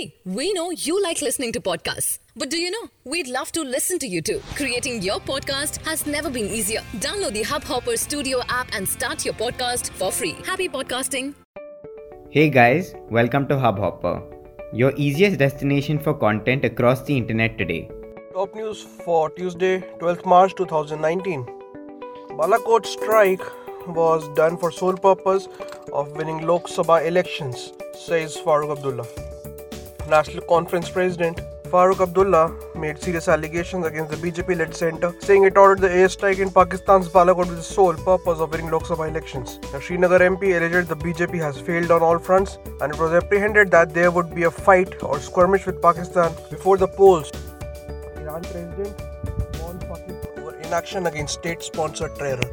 See, we know you like listening to podcasts. But do you know? We'd love to listen to you too. Creating your podcast has never been easier. Download the Hubhopper Studio app and start your podcast for free. Happy podcasting. Hey guys, welcome to Hubhopper, your easiest destination for content across the internet today. Top news for Tuesday, 12th March 2019. Balakot strike was done for sole purpose of winning Lok Sabha elections, says Farooq Abdullah. National Conference President Farooq Abdullah made serious allegations against the BJP-led centre, saying it ordered the airstrike in Pakistan's Balakot with the sole purpose of winning Lok Sabha elections. The Srinagar MP alleged the BJP has failed on all fronts, and it was apprehended that there would be a fight or skirmish with Pakistan before the polls. Iran President warned Pakistan over inaction against state-sponsored terror.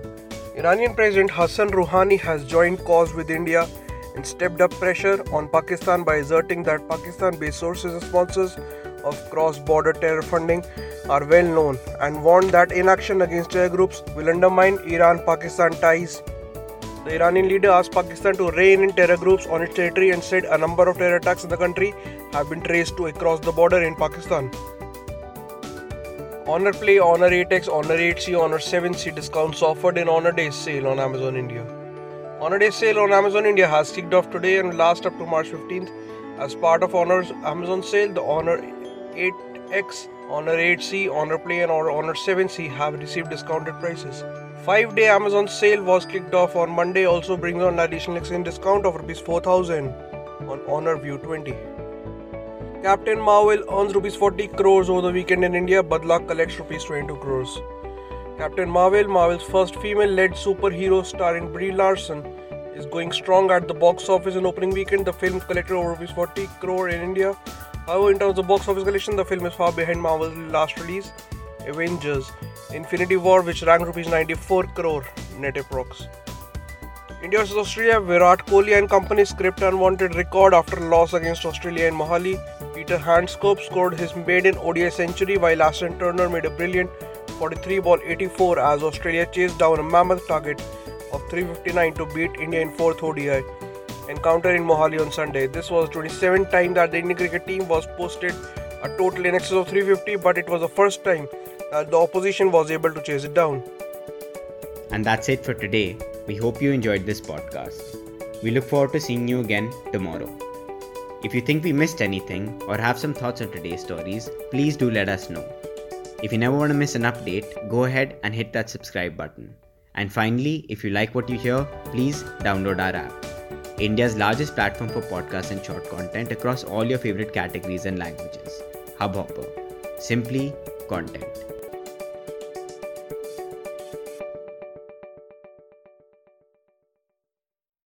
Iranian President Hassan Rouhani has joined cause with India and stepped up pressure on Pakistan by asserting that Pakistan-based sources and sponsors of cross-border terror funding are well known and warned that inaction against terror groups will undermine Iran-Pakistan ties. The Iranian leader asked Pakistan to rein in terror groups on its territory and said a number of terror attacks in the country have been traced to across the border in Pakistan. Honor Play, Honor 8X, Honor 8C, Honor 7C discounts offered in Honor Day sale on Amazon India. Honor Day sale on Amazon India has kicked off today and last up to March 15th. As part of Honor's Amazon sale, the Honor 8X, Honor 8C, Honor Play, and Honor 7C have received discounted prices. Five day Amazon sale was kicked off on Monday, also brings on an additional exchange discount of Rs 4000 on Honor View 20. Captain Marvel earns rupees 40 crores over the weekend in India. Badla collects rupees 22 crores. Captain Marvel, Marvel's first female-led superhero star, starring Brie Larson, is going strong at the box office in opening weekend. The film collected over rupees 40 crore in India. However, in terms of box office collection, the film is far behind Marvel's last release, Avengers: Infinity War, which ranked rupees 94 crore net approx. India vs Australia, Virat Kohli and company script unwanted record after loss against Australia in Mohali. Peter Handscomb scored his maiden ODI century while Ashton Turner made a brilliant 43 ball 84 as Australia chased down a mammoth target of 359 to beat India in fourth ODI encounter in Mohali on Sunday. This was 27th time that the Indian cricket team was posted a total in excess of 350, but it was the first time that the opposition was able to chase it down. And that's it for today. We hope you enjoyed this podcast. We look forward to seeing you again tomorrow. If you think we missed anything or have some thoughts on today's stories, please do let us know. If you never want to miss an update, go ahead and hit that subscribe button. And finally, if you like what you hear, please download our app. India's largest platform for podcasts and short content across all your favorite categories and languages. Hubhopper. Simply content.